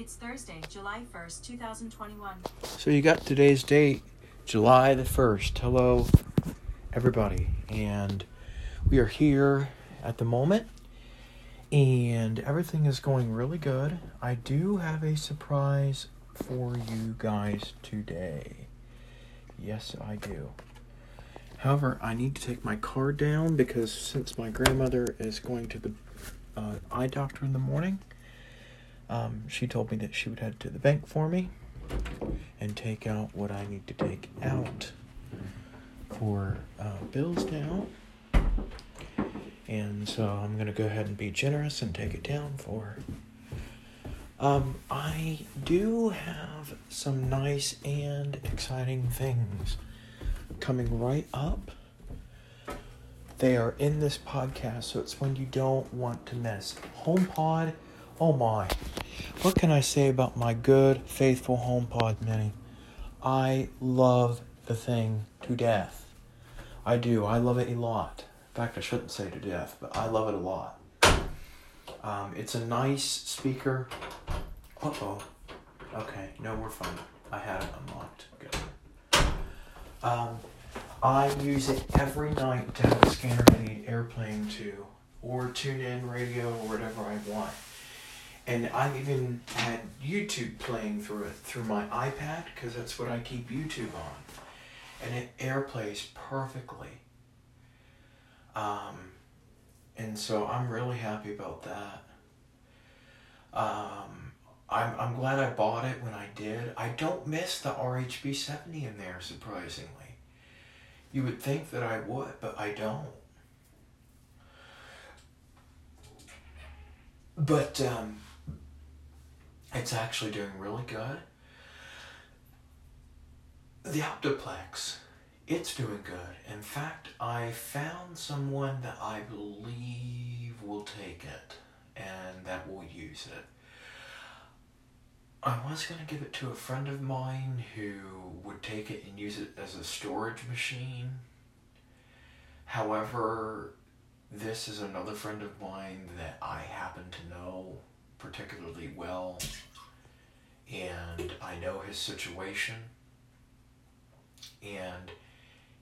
It's Thursday, July 1st, 2021. So you got today's date, July the 1st. Hello, everybody. And we are here at the moment, and everything is going really good. I do have a surprise for you guys today. Yes, I do. However, I need to take my car down because since my grandmother is going to the uh, eye doctor in the morning, um, she told me that she would head to the bank for me and take out what I need to take out for uh, bills now. And so I'm going to go ahead and be generous and take it down for. Um, I do have some nice and exciting things coming right up. They are in this podcast, so it's one you don't want to miss. HomePod Oh my. What can I say about my good, faithful HomePod Mini? I love the thing to death. I do. I love it a lot. In fact, I shouldn't say to death, but I love it a lot. Um, it's a nice speaker. Uh oh. Okay, no, we're fine. I had it unlocked. Good. Um, I use it every night to have a scanner feed AirPlay to, or TuneIn Radio or whatever I want and I've even had YouTube playing through it through my iPad because that's what I keep YouTube on, and it airplays perfectly. Um, and so I'm really happy about that. Um, I'm I'm glad I bought it when I did. I don't miss the RHB seventy in there surprisingly. You would think that I would, but I don't. But um, it's actually doing really good. The Optiplex, it's doing good. In fact, I found someone that I believe will take it and that will use it. I was going to give it to a friend of mine who would take it and use it as a storage machine. However, this is another friend of mine that I happen to know particularly well, and I know his situation, and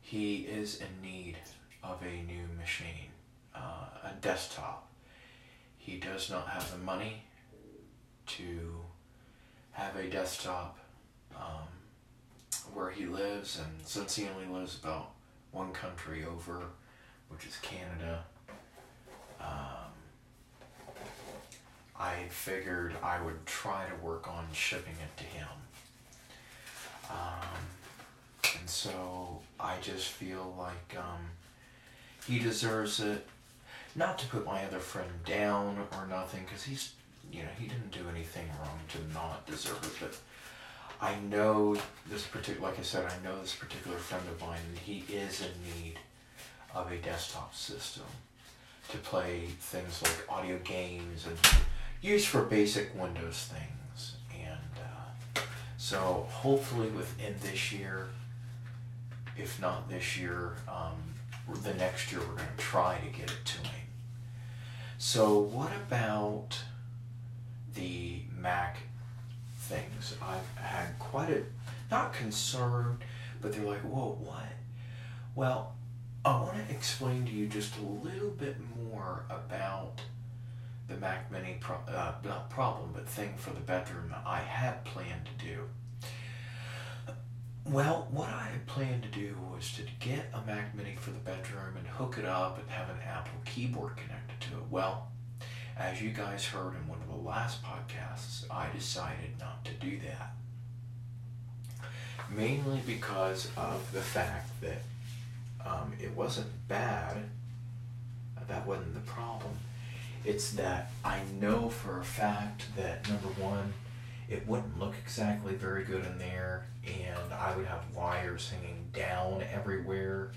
he is in need of a new machine, uh, a desktop. He does not have the money to have a desktop um, where he lives, and since he only lives about one country over, which is Canada, um, I figured I would try to work on shipping it to him. Um, and so I just feel like um, he deserves it. Not to put my other friend down or nothing, because he's, you know, he didn't do anything wrong to not deserve it, but I know this particular, like I said, I know this particular friend of mine, and he is in need of a desktop system to play things like audio games and used for basic Windows things. And uh, so hopefully within this year, if not this year, um, the next year we're going to try to get it to me. So what about the Mac things? I've had quite a, not concern, but they're like, whoa, what? Well, I want to explain to you just a little bit more about the Mac Mini pro- uh, not problem, but thing for the bedroom I had planned to do. Well, what I had planned to do was to get a Mac Mini for the bedroom and hook it up and have an Apple keyboard connected to it. Well, as you guys heard in one of the last podcasts, I decided not to do that. Mainly because of the fact that um, it wasn't bad, that wasn't the problem it's that I know for a fact that number one, it wouldn't look exactly very good in there, and I would have wires hanging down everywhere.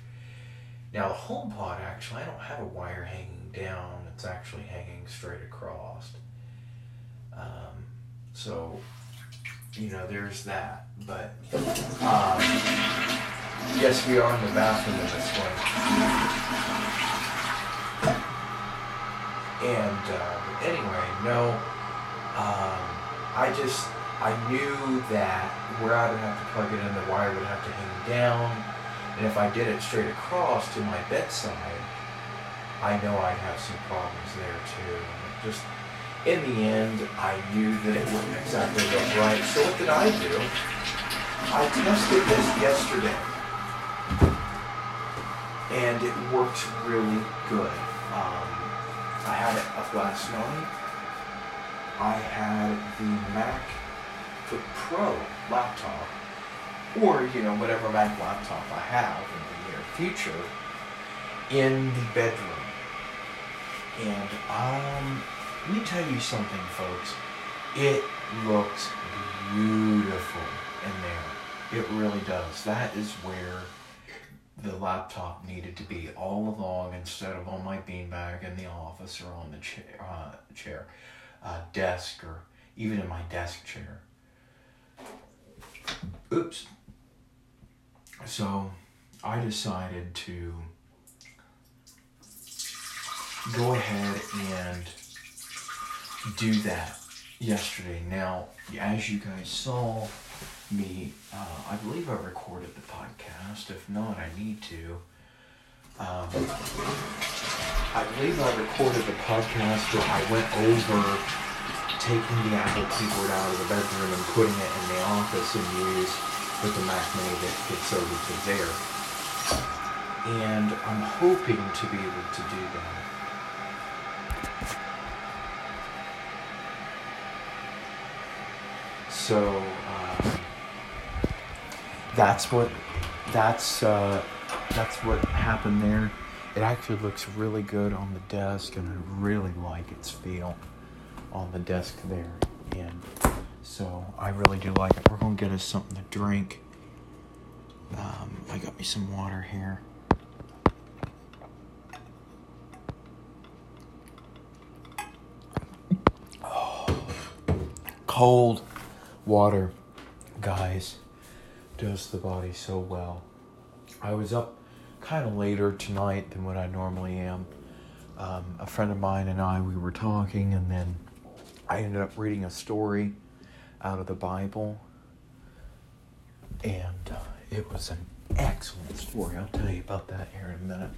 Now, the HomePod actually, I don't have a wire hanging down, it's actually hanging straight across. Um, so, you know, there's that. But, um, yes, we are in the bathroom in this point. And uh, anyway, no. Um, I just I knew that where I would have to plug it in, the wire would have to hang down, and if I did it straight across to my bedside, I know I'd have some problems there too. Just in the end, I knew that it wouldn't exactly look right. So what did I do? I tested this yesterday, and it worked really good. Had up last night. I had the MacBook Pro laptop, or you know whatever Mac laptop I have in the near future, in the bedroom. And um, let me tell you something, folks. It looks beautiful in there. It really does. That is where the laptop needed to be all along instead of on my beanbag in the office or on the chair, uh, chair uh, desk, or even in my desk chair. Oops. So I decided to go ahead and do that yesterday. Now, as you guys saw me, uh, I believe I recorded the podcast. If not, I need to. Um, I believe I recorded the podcast where I went over taking the Apple keyboard out of the bedroom and putting it in the office and use with the Mac Mini that gets over to there. And I'm hoping to be able to do that. So um, that's what that's uh, that's what happened there. It actually looks really good on the desk, and I really like its feel on the desk there. And so I really do like it. We're gonna get us something to drink. Um, I got me some water here. Oh, cold water, guys, does the body so well. I was up kind of later tonight than what I normally am. Um, a friend of mine and I, we were talking, and then I ended up reading a story out of the Bible, and uh, it was an excellent story. I'll tell you about that here in a minute.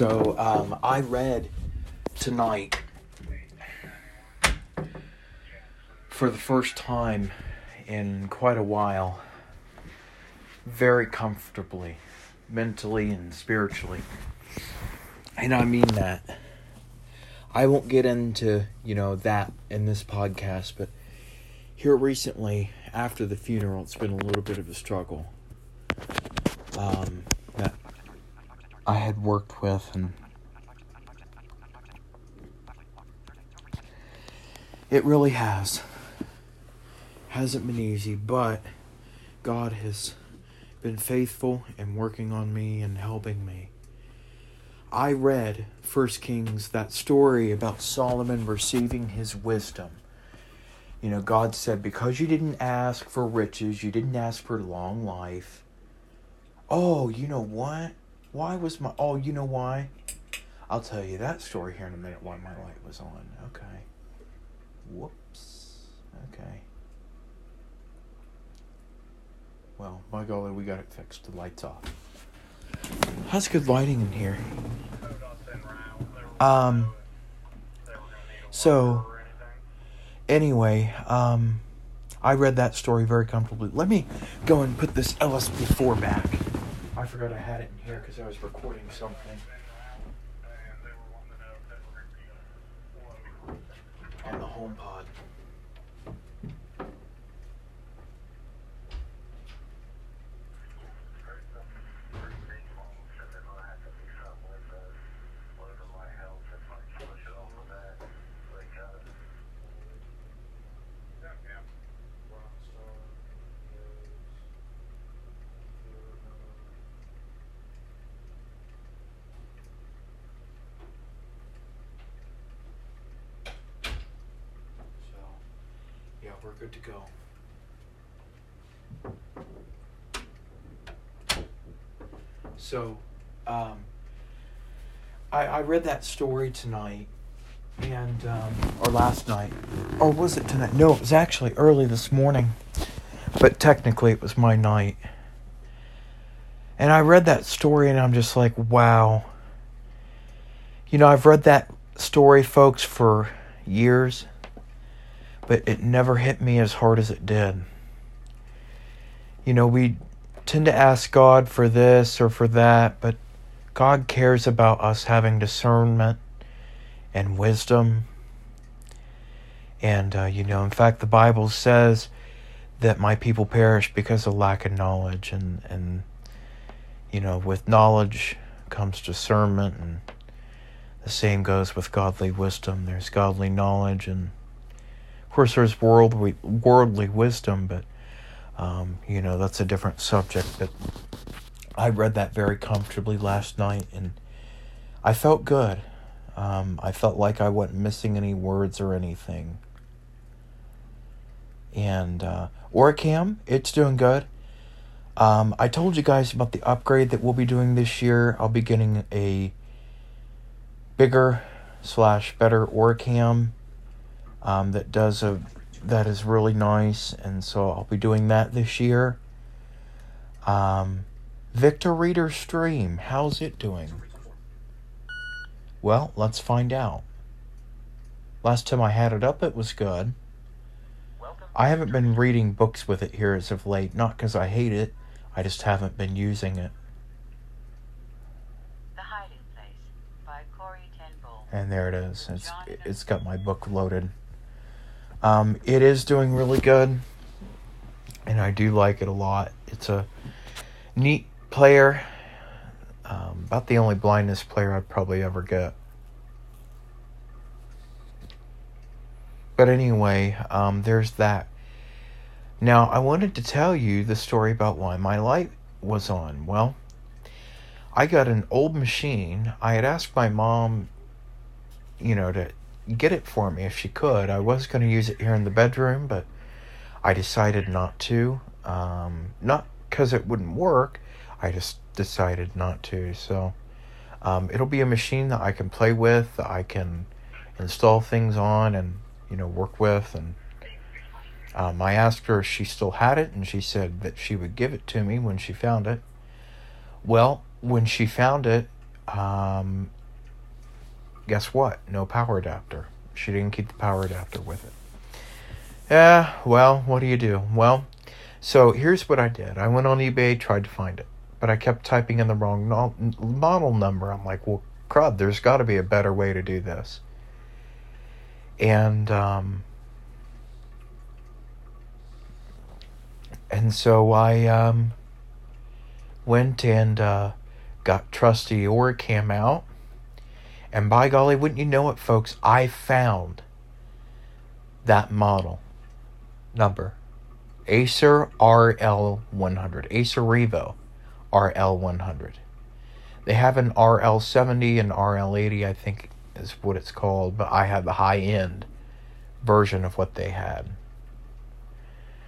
So um, I read tonight for the first time in quite a while, very comfortably, mentally and spiritually. And I mean that. I won't get into, you know, that in this podcast, but here recently, after the funeral, it's been a little bit of a struggle. Um, I had worked with and it really has. Hasn't been easy but God has been faithful and working on me and helping me. I read First Kings that story about Solomon receiving his wisdom. You know God said because you didn't ask for riches you didn't ask for long life. Oh you know what why was my. Oh, you know why? I'll tell you that story here in a minute why my light was on. Okay. Whoops. Okay. Well, by golly, we got it fixed. The light's off. How's good lighting in here? Um. So. Anyway, um. I read that story very comfortably. Let me go and put this LSP4 back. I forgot I had it in here because I was recording something. And the HomePod. So, We're good to go. So, um, I, I read that story tonight, and um, or last night, or was it tonight? No, it was actually early this morning, but technically it was my night. And I read that story, and I'm just like, wow. You know, I've read that story, folks, for years but it never hit me as hard as it did. You know, we tend to ask God for this or for that, but God cares about us having discernment and wisdom. And, uh, you know, in fact, the Bible says that my people perish because of lack of knowledge. And, and you know, with knowledge comes discernment, and the same goes with godly wisdom. There's godly knowledge, and of course, there's worldly, worldly wisdom, but um, you know, that's a different subject. But I read that very comfortably last night and I felt good. Um, I felt like I wasn't missing any words or anything. And uh, OrCam, it's doing good. Um, I told you guys about the upgrade that we'll be doing this year. I'll be getting a bigger slash better OrCam um, that does a that is really nice, and so I'll be doing that this year. Um, Victor Reader Stream, how's it doing? Well, let's find out. Last time I had it up, it was good. I haven't been reading books with it here as of late, not because I hate it, I just haven't been using it. The Hiding Place by Corrie ten. And there it is. It's it's got my book loaded. Um, it is doing really good, and I do like it a lot. It's a neat player, um, about the only blindness player I'd probably ever get. But anyway, um, there's that. Now, I wanted to tell you the story about why my light was on. Well, I got an old machine. I had asked my mom, you know, to get it for me if she could. I was going to use it here in the bedroom, but I decided not to. Um, not because it wouldn't work, I just decided not to. So um, it'll be a machine that I can play with, that I can install things on, and you know work with. And um, I asked her if she still had it, and she said that she would give it to me when she found it. Well, when she found it, um, guess what? No power adapter. She didn't keep the power adapter with it. Yeah, well, what do you do? Well, so here's what I did. I went on eBay, tried to find it, but I kept typing in the wrong model number. I'm like, well, crud, there's got to be a better way to do this. And um, and so I um, went and uh, got trusty OrCam out and by golly, wouldn't you know it, folks, I found that model number. Acer RL100. Acer Revo RL100. They have an RL70 and RL80, I think is what it's called, but I have the high end version of what they had.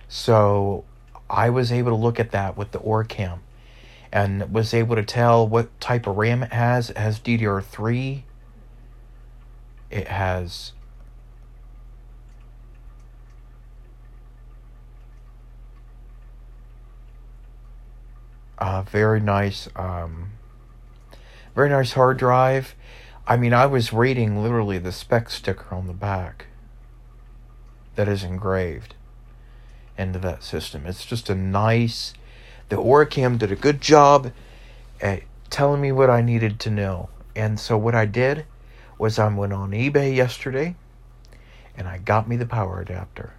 So I was able to look at that with the OrCam and was able to tell what type of RAM it has. It has DDR3 it has a very nice um, very nice hard drive. I mean i was reading literally the spec sticker on the back that is engraved into that system. It's just a nice the OrCam did a good job at telling me what i needed to know. And so what i did was I went on eBay yesterday and I got me the power adapter.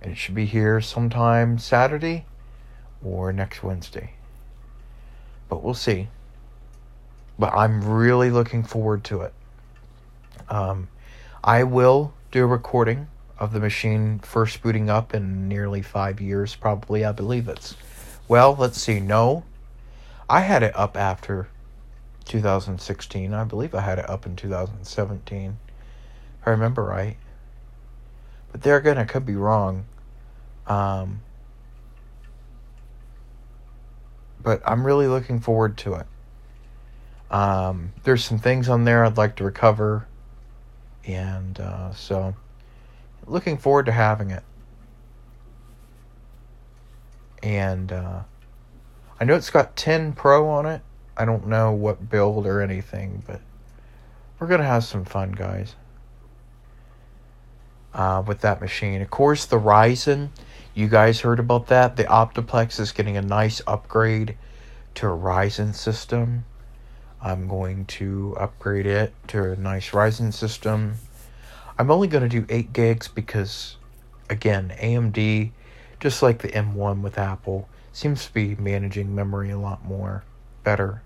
And it should be here sometime Saturday or next Wednesday. But we'll see. But I'm really looking forward to it. Um, I will do a recording of the machine first booting up in nearly five years, probably. I believe it's. Well, let's see. No, I had it up after 2016. I believe I had it up in 2017. If I remember right. But there again, I could be wrong. Um, but I'm really looking forward to it. Um, there's some things on there I'd like to recover, and uh, so looking forward to having it. And uh, I know it's got 10 Pro on it. I don't know what build or anything, but we're gonna have some fun, guys. Uh, with that machine, of course, the Ryzen. You guys heard about that? The Optiplex is getting a nice upgrade to a Ryzen system. I'm going to upgrade it to a nice Ryzen system. I'm only going to do 8 gigs because, again, AMD, just like the M1 with Apple, seems to be managing memory a lot more better.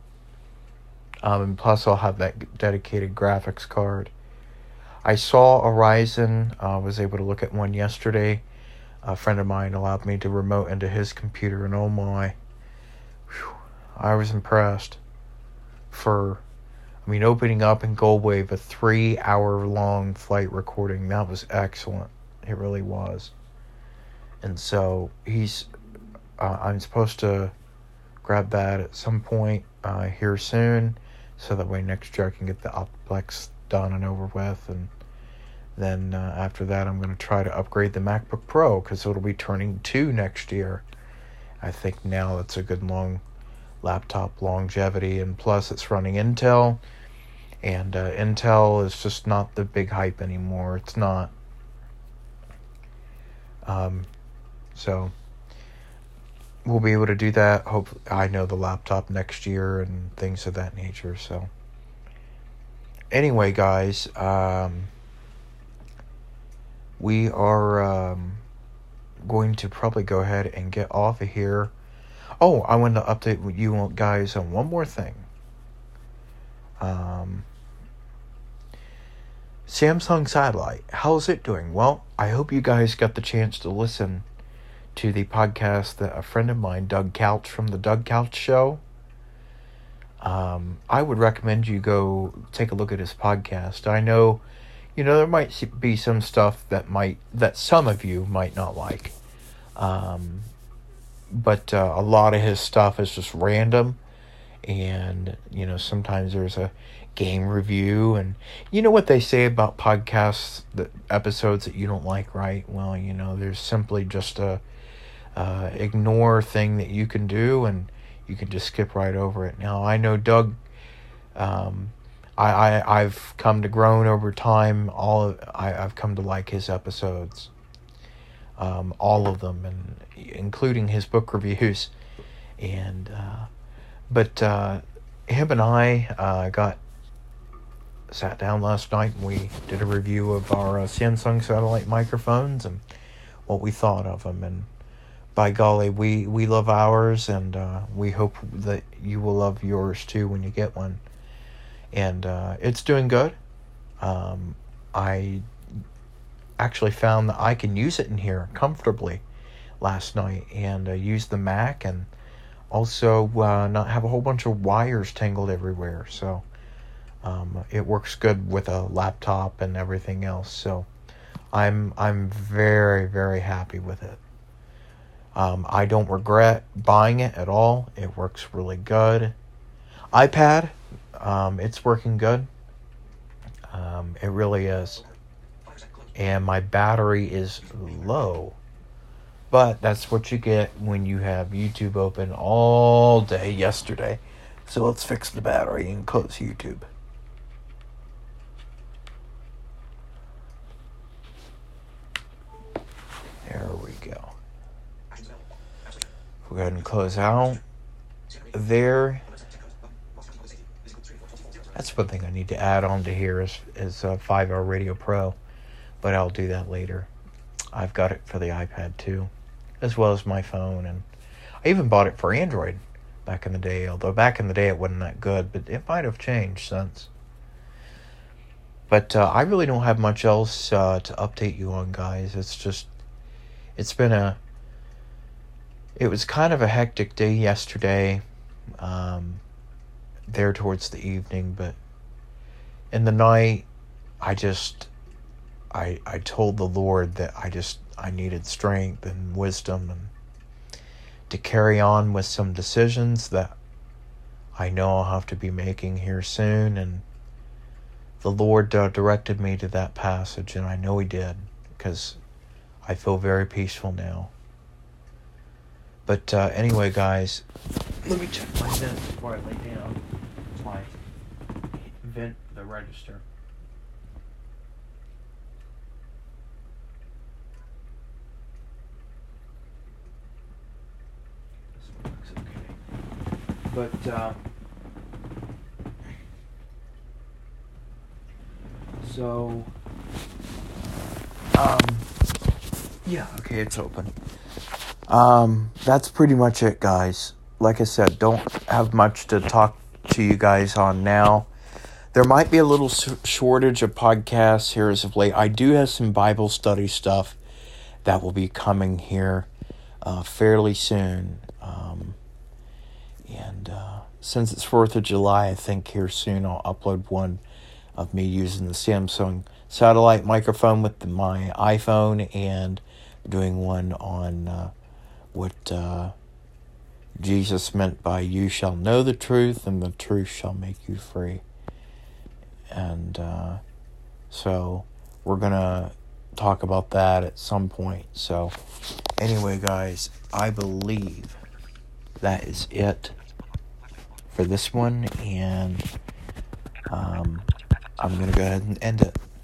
Um, and plus, I'll have that dedicated graphics card. I saw a Ryzen, I uh, was able to look at one yesterday. A friend of mine allowed me to remote into his computer, and oh my, whew, I was impressed. For, I mean, opening up in Goldwave a three hour long flight recording, that was excellent. It really was. And so he's, uh, I'm supposed to grab that at some point uh, here soon so that way next year I can get the Optiplex done and over with. And then uh, after that, I'm going to try to upgrade the MacBook Pro because it'll be turning two next year. I think now that's a good long laptop longevity, and plus it's running Intel, and uh, Intel is just not the big hype anymore. It's not. Um, so we'll be able to do that. Hope I know the laptop next year and things of that nature. So anyway, guys, um, we are um, going to probably go ahead and get off of here. Oh, I wanted to update you guys on one more thing. Um, Samson Satellite, how's it doing? Well, I hope you guys got the chance to listen to the podcast that a friend of mine, Doug Couch from the Doug Couch Show. Um, I would recommend you go take a look at his podcast. I know, you know, there might be some stuff that might that some of you might not like, um, but uh, a lot of his stuff is just random, and you know sometimes there's a game review and you know what they say about podcasts the episodes that you don't like right well you know there's simply just a uh, ignore thing that you can do and you can just skip right over it. Now I know Doug. Um, I, I I've come to grown over time. All of, I I've come to like his episodes. Um, all of them, and including his book reviews, and uh, but uh, him and I uh, got sat down last night and we did a review of our uh, Samson satellite microphones and what we thought of them and by golly, we, we love ours, and uh, we hope that you will love yours too when you get one. And uh, it's doing good. Um, I actually found that I can use it in here comfortably last night and uh, use the Mac and also uh, not have a whole bunch of wires tangled everywhere. So um, it works good with a laptop and everything else. So I'm I'm very very happy with it. Um, I don't regret buying it at all. It works really good. iPad, um, it's working good. Um, it really is. And my battery is low. But that's what you get when you have YouTube open all day yesterday. So let's fix the battery and close YouTube. There we go go ahead and close out there. That's one thing I need to add on to here is is a 5-0 Radio Pro, but I'll do that later. I've got it for the iPad too, as well as my phone, and I even bought it for Android back in the day. Although back in the day it wasn't that good, but it might have changed since. But uh, I really don't have much else uh, to update you on, guys. It's just, it's been a it was kind of a hectic day yesterday, um, there towards the evening, but in the night, I just, I, I told the Lord that I just, I needed strength and wisdom and to carry on with some decisions that I know I'll have to be making here soon. And the Lord uh, directed me to that passage, and I know He did because I feel very peaceful now. But uh, anyway, guys, let me check my vent before I lay down. My vent, the register. This looks okay. But, uh, so, um, yeah, okay, it's open. Um, that's pretty much it, guys. Like I said, don't have much to talk to you guys on now. There might be a little shortage of podcasts here as of late. I do have some Bible study stuff that will be coming here uh, fairly soon. Um, and uh, since it's 4th of July, I think here soon I'll upload one of me using the Samson satellite microphone with the, my iPhone and doing one on. Uh, what uh, Jesus meant by you shall know the truth and the truth shall make you free. And uh, so we're to talk about that at some point. So, anyway, guys, I believe that is it for this one. And um, I'm to go ahead and end it.